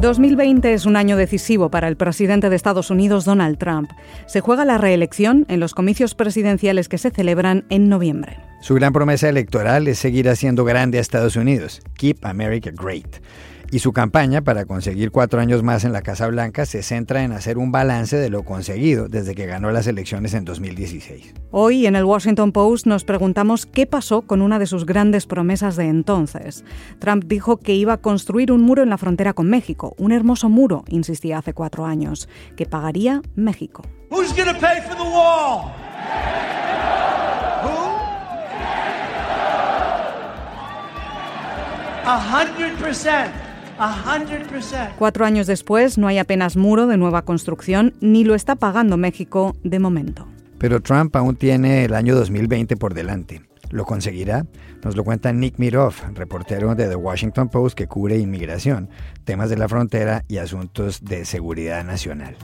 2020 es un año decisivo para el presidente de Estados Unidos, Donald Trump. Se juega la reelección en los comicios presidenciales que se celebran en noviembre. Su gran promesa electoral es seguir haciendo grande a Estados Unidos. Keep America Great y su campaña para conseguir cuatro años más en la Casa Blanca se centra en hacer un balance de lo conseguido desde que ganó las elecciones en 2016. Hoy en el Washington Post nos preguntamos qué pasó con una de sus grandes promesas de entonces. Trump dijo que iba a construir un muro en la frontera con México, un hermoso muro, insistía hace cuatro años, que pagaría México. Who's pay for the wall? Cuatro años después, no hay apenas muro de nueva construcción, ni lo está pagando México de momento. Pero Trump aún tiene el año 2020 por delante. ¿Lo conseguirá? Nos lo cuenta Nick Miroff, reportero de The Washington Post que cubre inmigración, temas de la frontera y asuntos de seguridad nacional.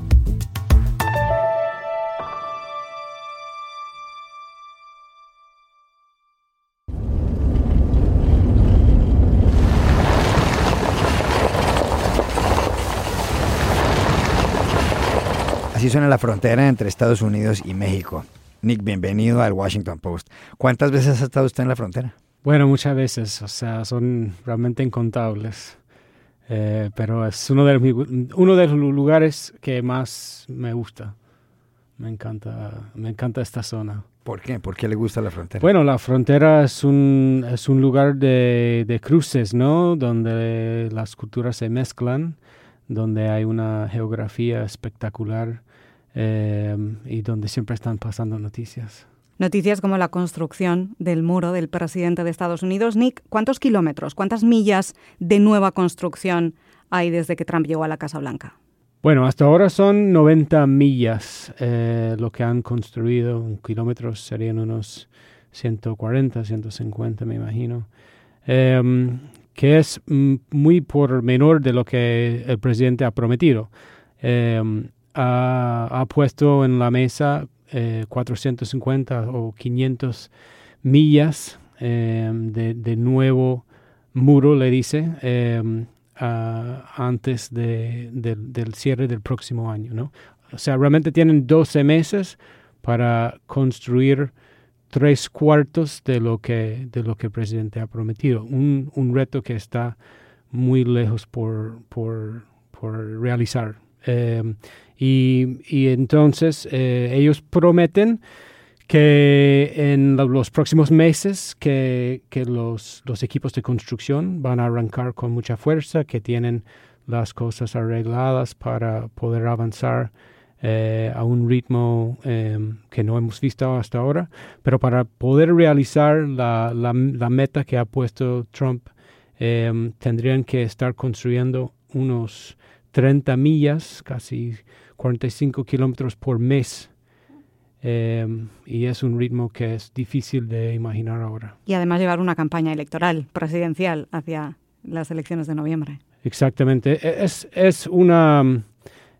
Así suena la frontera entre Estados Unidos y México. Nick, bienvenido al Washington Post. ¿Cuántas veces ha estado usted en la frontera? Bueno, muchas veces, o sea, son realmente incontables. Eh, pero es uno de, los, uno de los lugares que más me gusta. Me encanta, me encanta esta zona. ¿Por qué? ¿Por qué le gusta la frontera? Bueno, la frontera es un, es un lugar de, de cruces, ¿no? Donde las culturas se mezclan, donde hay una geografía espectacular eh, y donde siempre están pasando noticias. Noticias como la construcción del muro del presidente de Estados Unidos. Nick, ¿cuántos kilómetros, cuántas millas de nueva construcción hay desde que Trump llegó a la Casa Blanca? Bueno, hasta ahora son 90 millas eh, lo que han construido. Kilómetros serían unos 140, 150, me imagino. Em, que es muy por menor de lo que el presidente ha prometido. Em, ha, puesto en la mesa 450 eh, o 500 millas eh, de, nuevo muro, le dice, eh, antes del cierre del próximo año. ¿no? O sea, realmente tienen 12 meses para construir tres cuartos de lo que, de lo que el presidente ha prometido. Un, un reto que está muy lejos por, por, por realizar. Y, entonces eh, ellos prometen que en los próximos meses que, los, equipos de construcción van a arrancar con mucha fuerza, que tienen las cosas arregladas para poder avanzar eh, a un ritmo em, que no hemos visto hasta ahora, pero para poder realizar la, meta que ha puesto Trump, em, tendrían que estar construyendo unos 30 millas, casi 45 kilómetros por mes. Em, y es un ritmo que es difícil de imaginar ahora. Y además llevar una campaña electoral presidencial hacia las elecciones de noviembre. Exactamente. E, es, es, una,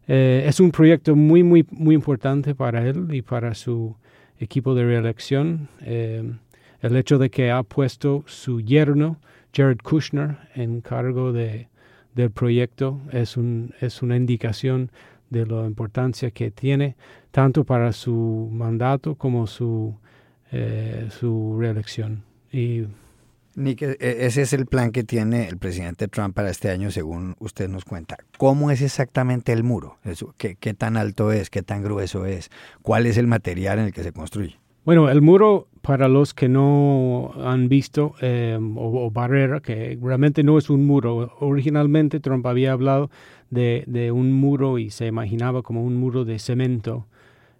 eh, es un proyecto muy, muy, muy importante para él y para su equipo de reelección. Em, el hecho de que ha puesto su yerno, Jared Kushner, en cargo de, del proyecto es, un, es una indicación de la importancia que tiene tanto para su mandato como su, eh, su reelección. Y, Nick, e, e, ese es el plan que tiene el presidente Trump para este año, según usted nos cuenta. ¿Cómo es exactamente el muro? ¿Qué, ¿Qué tan alto es? ¿Qué tan grueso es? ¿Cuál es el material en el que se construye? Bueno, el muro, para los que no han visto, eh, o, barrera, que realmente no es un muro. Originalmente Trump había hablado de, un muro y se imaginaba como un muro de cemento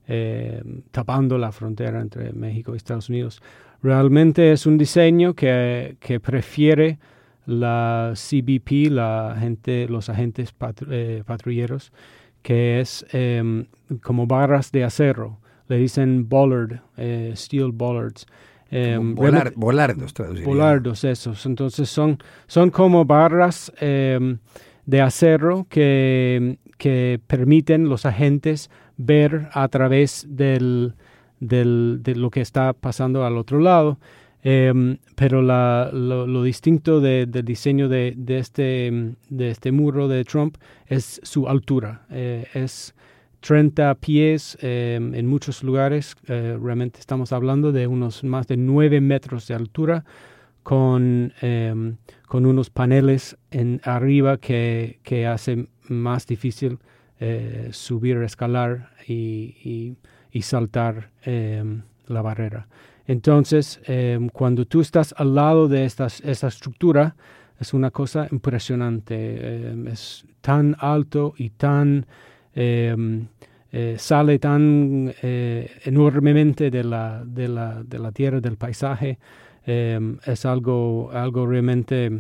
eh, tapando la frontera entre México y Estados Unidos. Realmente es un diseño que, prefiere la CBP, la gente, los agentes eh, patrulleros, que es como barras de acero le dicen bollard, eh, steel bollards. Eh, volardos, Volardos, esos. Entonces son, son como barras em, de acero que, que permiten los agentes ver a través del, del, de lo que está pasando al otro lado. Em, pero lo, distinto del diseño de, este, de este muro de Trump es su altura. Eh, es 30 pies em, en muchos lugares. Eh, realmente estamos hablando de unos más de 9 metros de altura con, em, con unos paneles en arriba que, que hace más difícil eh, subir, escalar y, y, saltar la barrera. Entonces, cuando tú estás al lado de esta estructura, es una cosa impresionante. Es tan alto y tan... Em, eh, sale tan eh, enormemente de la, de, la, de la, tierra, del paisaje. es algo, algo realmente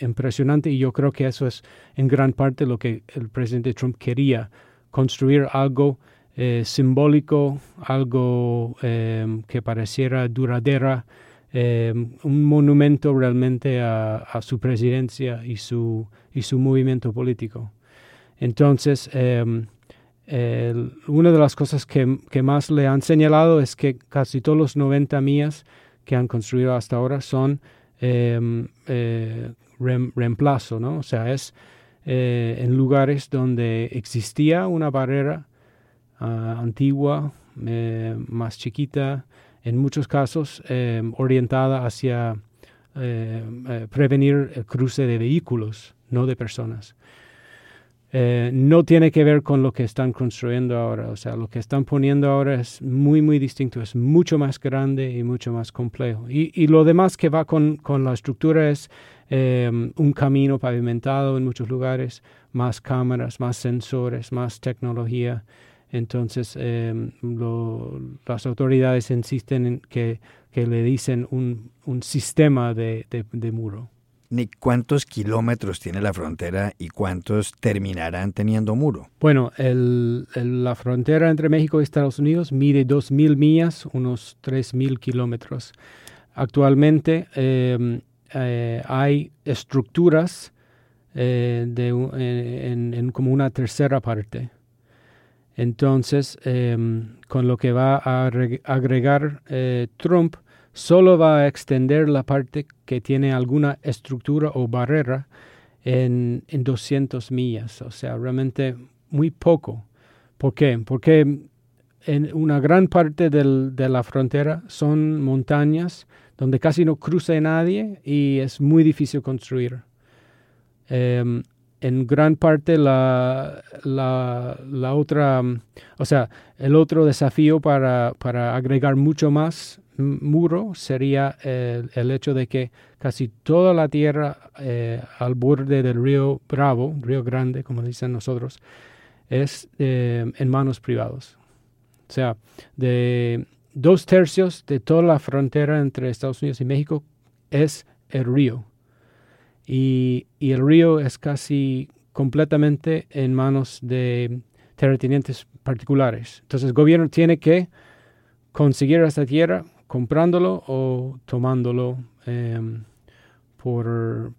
impresionante y yo creo que eso es en gran parte lo que el presidente Trump quería, construir algo eh, simbólico, algo que pareciera duradera, un monumento realmente a, su presidencia y su, y su movimiento político. Entonces, una de las cosas que, más le han señalado es que casi todos los 90 millas que han construido hasta ahora son reemplazo, ¿no? O sea, es en lugares donde existía una barrera Ah, antigua, eh, más chiquita, en muchos casos eh, orientada hacia eh, prevenir el cruce de vehículos, no de personas. No tiene que ver con lo que están construyendo ahora, o sea, lo que están poniendo ahora es muy, muy distinto, es mucho más grande y mucho más complejo. Y, lo demás que va con, con la estructura es un camino pavimentado en muchos lugares, más cámaras, más sensores, más tecnología. Entonces, em, las autoridades insisten en que, le dicen un, sistema de, muro. ¿Ni cuántos kilómetros tiene la frontera y cuántos terminarán teniendo muro? Bueno, la frontera entre México y Estados Unidos mide 2.000 millas, unos 3.000 kilómetros. Actualmente em, eh, hay estructuras eh, de, en, como una tercera parte entonces, em, con lo que va a agregar eh, Trump, solo va a extender la parte que tiene alguna estructura o barrera en, en 200 millas, o sea, realmente muy poco. ¿Por qué? Porque en una gran parte de la frontera son montañas donde casi no cruza nadie y es muy difícil construir. Em, en gran parte la, la, otra, o sea, el otro desafío para, para agregar mucho más muro sería el, hecho de que casi toda la tierra eh, al borde del río Bravo, río Grande, como dicen nosotros, es eh, en manos privadas. O sea, de dos tercios de toda la frontera entre Estados Unidos y México es el río y, el río es casi completamente en manos de terratenientes particulares. Entonces el gobierno tiene que conseguir esta tierra comprándolo o tomándolo em, por,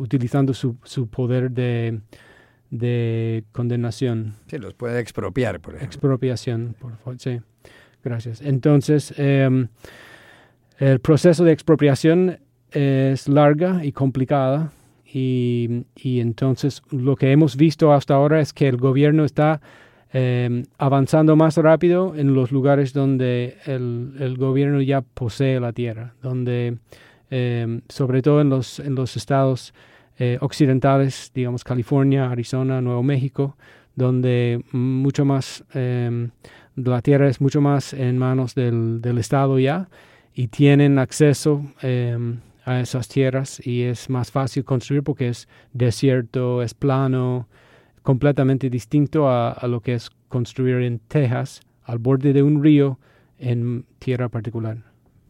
utilizando su, poder de, condenación. Sí, los puede expropiar, por ejemplo. Expropiación, por favor, sí. Gracias. Entonces, em, el proceso de expropiación es larga y complicada y, entonces lo que hemos visto hasta ahora es que el gobierno está em, avanzando más rápido en los lugares donde el, gobierno ya posee la tierra, donde em, sobre todo en los, en los estados eh, occidentales, digamos California, Arizona, Nuevo México, donde mucho más em, la tierra es mucho más en manos del, del Estado ya y tienen acceso a esas tierras y es más fácil construir porque es desierto, es plano, completamente distinto a, lo que es construir en Texas, al borde de un río, en tierra particular.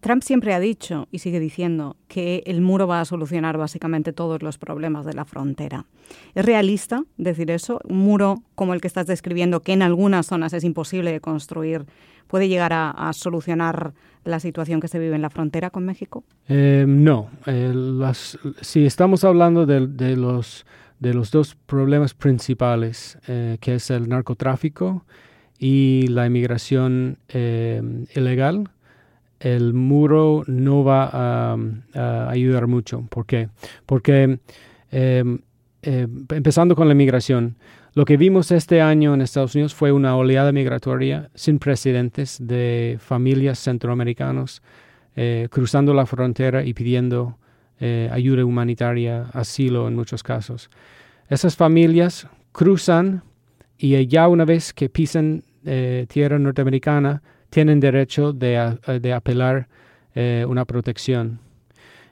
Trump siempre ha dicho y sigue diciendo que el muro va a solucionar básicamente todos los problemas de la frontera. ¿Es realista decir eso? ¿Un muro como el que estás describiendo, que en algunas zonas es imposible de construir, puede llegar a, solucionar la situación que se vive en la frontera con México? Eh, no. si estamos hablando de, los, de los dos problemas principales, eh, que es el narcotráfico y la inmigración eh, ilegal, el muro no va a, ayudar mucho. ¿Por qué? Porque em, em, empezando con la migración, lo que vimos este año en Estados Unidos fue una oleada migratoria sin precedentes de familias centroamericanos eh, cruzando la frontera y pidiendo eh, ayuda humanitaria, asilo en muchos casos. Esas familias cruzan y ya una vez que pisan eh, tierra norteamericana, tienen derecho de, de apelar una protección.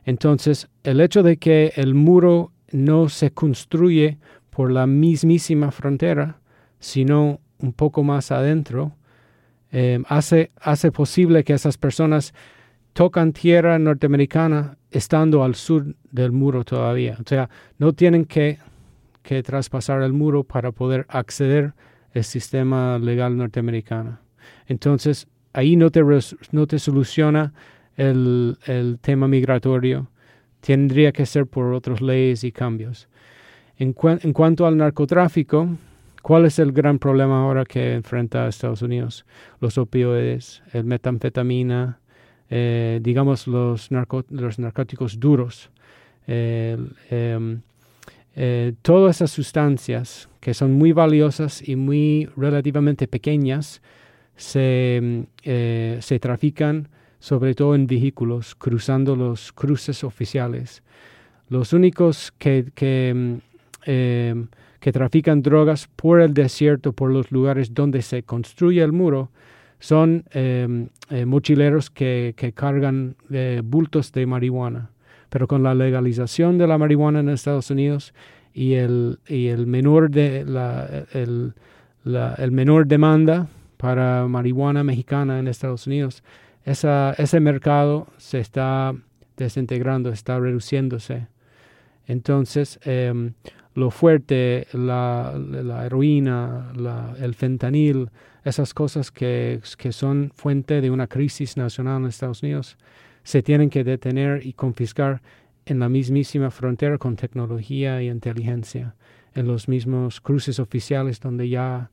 Entonces, el hecho de que el muro no se construye por la mismísima frontera, sino un poco más adentro, hace, hace posible que esas personas tocan tierra norteamericana estando al sur del muro todavía. O sea, no tienen que, que traspasar el muro para poder acceder al sistema legal norteamericano. Entonces, ahí no te, no te soluciona el, el, tema migratorio. Tendría que ser por otras leyes y cambios. En, en cuanto al narcotráfico, ¿cuál es el gran problema ahora que enfrenta Estados Unidos? Los opioides, el metanfetamina, eh, digamos, los, los narcóticos duros. Em, eh, todas esas sustancias que son muy valiosas y muy relativamente pequeñas se, eh, se trafican sobre todo en vehículos, cruzando los cruces oficiales. Los únicos que, que, em, que trafican drogas por el desierto, por los lugares donde se construye el muro, son em, eh, mochileros que, cargan eh, bultos de marihuana. Pero con la legalización de la marihuana en Estados Unidos y el, y el menor de la, el, el menor demanda para marihuana mexicana en Estados Unidos, esa, ese mercado se está desintegrando, está reduciéndose. Entonces, em, lo fuerte, la, la heroína, la, el fentanil, esas cosas que, que, son fuente de una crisis nacional en Estados Unidos, se tienen que detener y confiscar en la mismísima frontera con tecnología y inteligencia, en los mismos cruces oficiales donde ya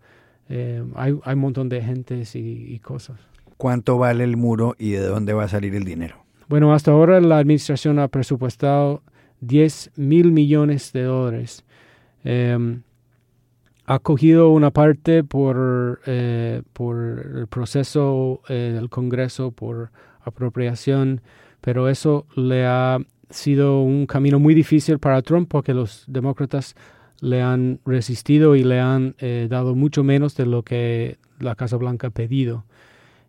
eh, hay, hay, un montón de gentes y, y cosas. ¿Cuánto vale el muro y de dónde va a salir el dinero? Bueno, hasta ahora la administración ha presupuestado 10 mil millones de dólares Em, ha cogido una parte por, eh, por el proceso eh, del Congreso, por apropiación, pero eso le ha sido un camino muy difícil para Trump porque los demócratas le han resistido y le han eh, dado mucho menos de lo que la Casa Blanca ha pedido.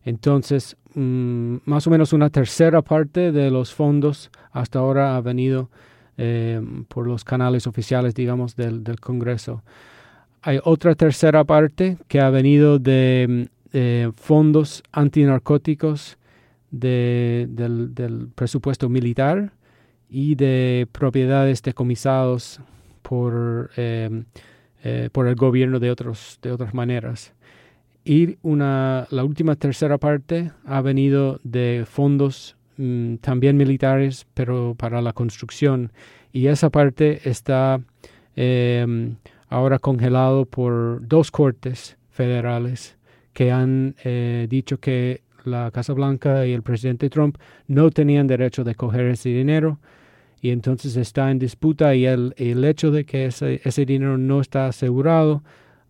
Entonces, mm, más o menos una tercera parte de los fondos hasta ahora ha venido eh, por los canales oficiales, digamos, del, Congreso. Hay otra tercera parte que ha venido de eh, fondos antinarcóticos de, del, del, presupuesto militar y de propiedades decomisados por, eh, por el gobierno de, otros, de otras maneras. Y una, la última tercera parte ha venido de fondos Mm, también militares, pero para la construcción. Y esa parte está em, ahora congelado por dos cortes federales que han eh, dicho que la Casa Blanca y el presidente Trump no tenían derecho de coger ese dinero y entonces está en disputa y el, hecho de que ese, ese dinero no está asegurado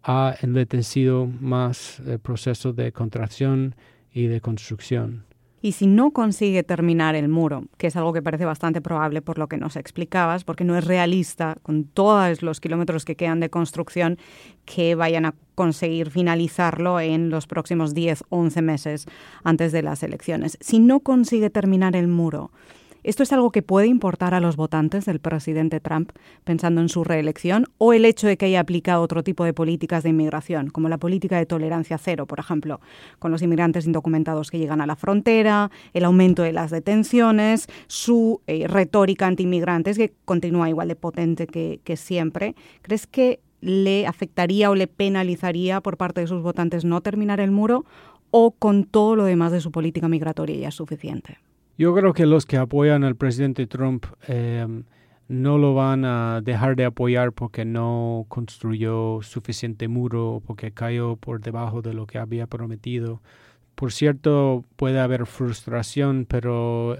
ha enlentecido más el proceso de contracción y de construcción y si no consigue terminar el muro, que es algo que parece bastante probable por lo que nos explicabas, porque no es realista con todos los kilómetros que quedan de construcción que vayan a conseguir finalizarlo en los próximos 10, 11 meses antes de las elecciones. Si no consigue terminar el muro, ¿Esto es algo que puede importar a los votantes del presidente Trump pensando en su reelección o el hecho de que haya aplicado otro tipo de políticas de inmigración, como la política de tolerancia cero, por ejemplo, con los inmigrantes indocumentados que llegan a la frontera, el aumento de las detenciones, su eh, retórica anti-inmigrantes que continúa igual de potente que, que siempre? ¿Crees que le afectaría o le penalizaría por parte de sus votantes no terminar el muro o con todo lo demás de su política migratoria ya es suficiente? Yo creo que los que apoyan al presidente Trump em, no lo van a dejar de apoyar porque no construyó suficiente muro, porque cayó por debajo de lo que había prometido. por cierto, puede haber frustración, pero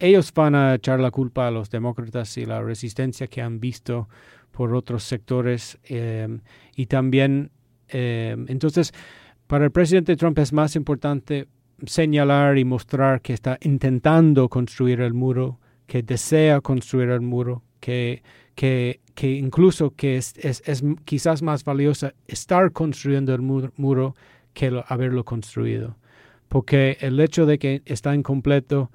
ellos van a echar la culpa a los demócratas y la resistencia que han visto por otros sectores. Em, y también, em, entonces, para el presidente Trump es más importante señalar y mostrar que está intentando construir el muro, que desea construir el muro, que, que, que incluso que es, es, es, quizás más valiosa estar construyendo el muro, que haberlo construido. Porque el hecho de que está incompleto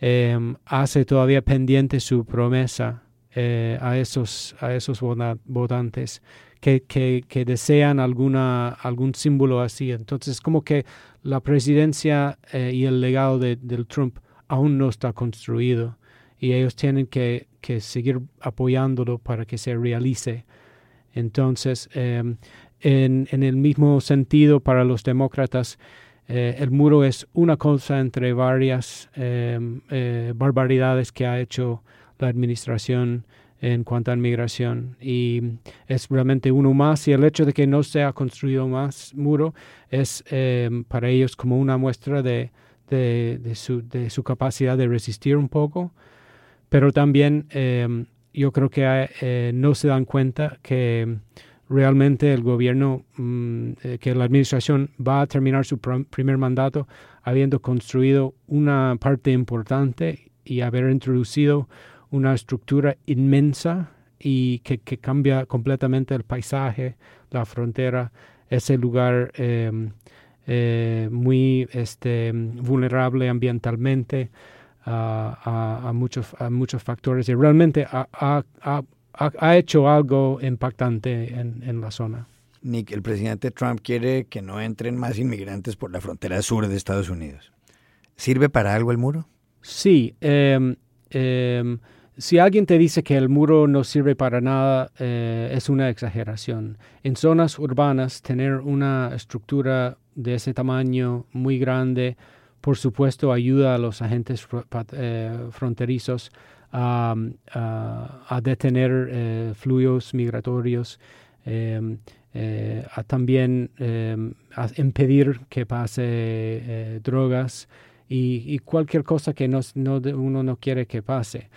em, hace todavía pendiente su promesa eh, a, esos, a esos votantes que, desean alguna, algún símbolo así. Entonces, como que la presidencia eh, y el legado de, Trump aún no está construido y ellos tienen que, seguir apoyándolo para que se realice. Entonces, em, en, en, el mismo sentido, para los demócratas, eh, el muro es una cosa entre varias em, eh, barbaridades que ha hecho la administración en cuanto a migración. Y es realmente uno más y el hecho de que no se ha construido más muro es em, para ellos como una muestra de, de, su, de, su, capacidad de resistir un poco, pero también em, yo creo que eh, no se dan cuenta que realmente el gobierno, mm, eh, que la administración va a terminar su primer mandato habiendo construido una parte importante y haber introducido una estructura inmensa y que, que cambia completamente el paisaje, la frontera, ese lugar em, eh, muy este, vulnerable ambientalmente a, a, muchos, a muchos factores y realmente ha, ha, ha hecho algo impactante en, en la zona. Nick, el presidente Trump quiere que no entren más inmigrantes por la frontera sur de Estados Unidos. ¿Sirve para algo el muro? Sí. Eh, eh, si alguien te dice que el muro no sirve para nada, eh, es una exageración. En zonas urbanas, tener una estructura de ese tamaño muy grande, por supuesto, ayuda a los agentes eh, fronterizos a, detener eh, fluidos migratorios, em, a también em, a impedir que pase drogas y, cualquier cosa que no, uno no quiere que pase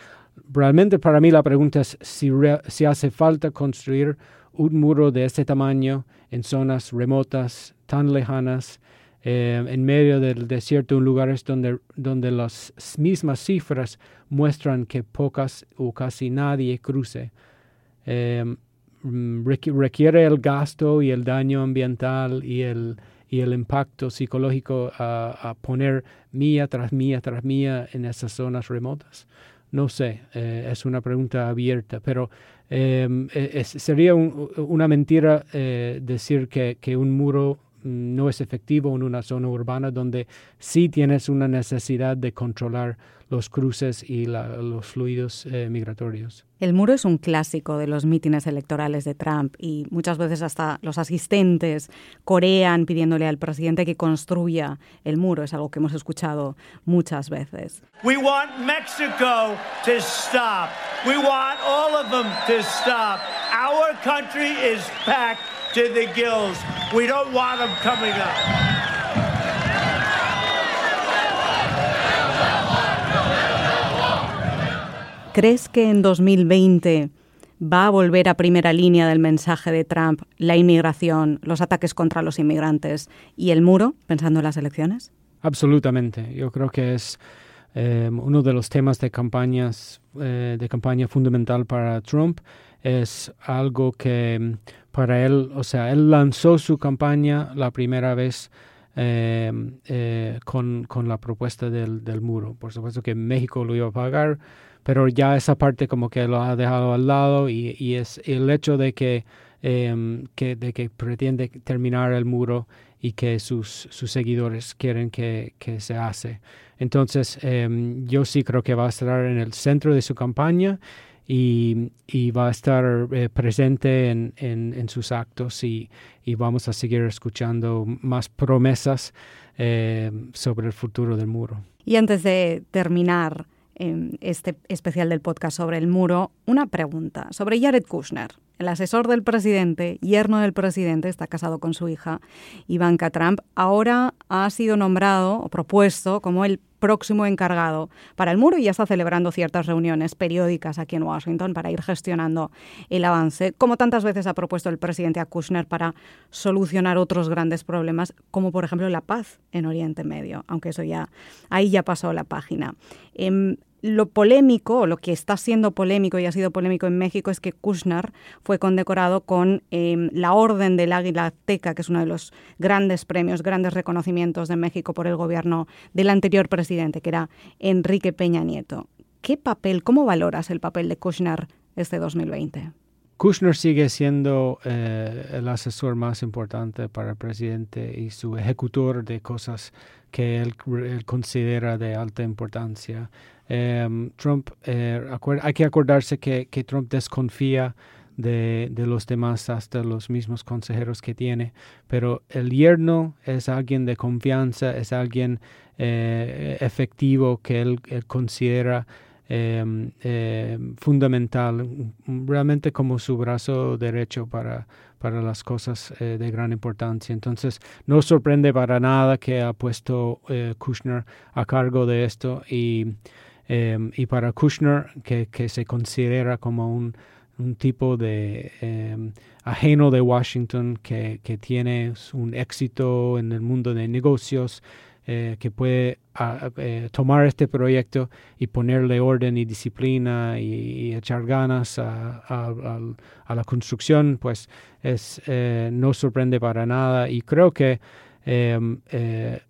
realmente para mí la pregunta es si, si hace falta construir un muro de este tamaño en zonas remotas, tan lejanas, eh, en medio del desierto, en lugares donde, donde las mismas cifras muestran que pocas o casi nadie cruce. Eh, mm, requiere el gasto y el daño ambiental y el, y el impacto psicológico a, poner mía tras mía tras mía en esas zonas remotas. No sé, eh, es una pregunta abierta, pero em, e, sería una mentira eh, decir que, un muro no es efectivo en una zona urbana donde sí tienes una necesidad de controlar los cruces y los fluidos eh, migratorios. El muro es un clásico de los mítines electorales de Trump y muchas veces hasta los asistentes corean pidiéndole al presidente que construya el muro. Es algo que hemos escuchado muchas veces. We want Mexico to stop. We want all of them to stop. Our country is packed to the gills. We don't want them coming up. ¿Crees que en 2020 va a volver a primera línea del mensaje de Trump la inmigración, los ataques contra los inmigrantes y el muro, pensando en las elecciones? Absolutamente. Yo creo que es eh, uno de los temas de campañas eh, de campaña fundamental para Trump. Es algo que mm, para él, o sea, él lanzó su campaña la primera vez eh, con, con, la propuesta del, del muro. Por supuesto que México lo iba a pagar pero ya esa parte como que lo ha dejado al lado y, y es el hecho de que, em, que, de que pretende terminar el muro y que sus, sus seguidores quieren que, que se hace. Entonces, em, yo sí creo que va a estar en el centro de su campaña y, va a estar eh, presente en, sus actos y, vamos a seguir escuchando más promesas eh, sobre el futuro del muro. Y antes de terminar, este especial del podcast sobre el muro, una pregunta sobre Jared Kushner, el asesor del presidente, yerno del presidente, está casado con su hija, Ivanka Trump, ahora ha sido nombrado o propuesto como el próximo encargado para el muro y ya está celebrando ciertas reuniones periódicas aquí en Washington para ir gestionando el avance, como tantas veces ha propuesto el presidente a Kushner para solucionar otros grandes problemas, como por ejemplo la paz en Oriente Medio, aunque eso ya ahí ya pasó la página. Em, lo polémico, o lo que está siendo polémico y ha sido polémico en México, es que Kushner fue condecorado con em, la Orden del Águila Azteca, que es uno de los grandes premios, grandes reconocimientos de México por el gobierno del anterior presidente, que era Enrique Peña Nieto. ¿Qué papel, cómo valoras el papel de Kushner este 2020? Kushner sigue siendo eh, el asesor más importante para el presidente y su ejecutor de cosas que él, considera de alta importancia. Em, Trump, eh, hay que acordarse que, Trump desconfía de, los demás, hasta los mismos consejeros que tiene, pero el yerno es alguien de confianza, es alguien eh, efectivo que él considera Em, em, fundamental, realmente como su brazo derecho para, para las cosas eh, de gran importancia. Entonces, no sorprende para nada que ha puesto eh, Kushner a cargo de esto y, em, y para Kushner, que, se considera como un, tipo de ajeno de Washington, que, tiene un éxito en el mundo de negocios, eh, que puede eh, tomar este proyecto y ponerle orden y disciplina y, echar ganas a, la construcción, pues es, eh, no sorprende para nada. Y creo que em,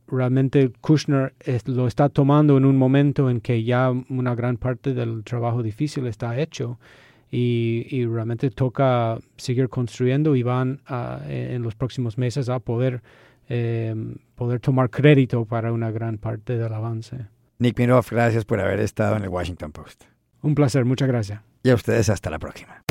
realmente Kushner lo está tomando en un momento en que ya una gran parte del trabajo difícil está hecho. Y, realmente toca seguir construyendo y van en los próximos meses a poder eh, poder tomar crédito para una gran parte del avance. Nick Miroff, gracias por haber estado en el Washington Post. Un placer, muchas gracias. Y a ustedes hasta la próxima.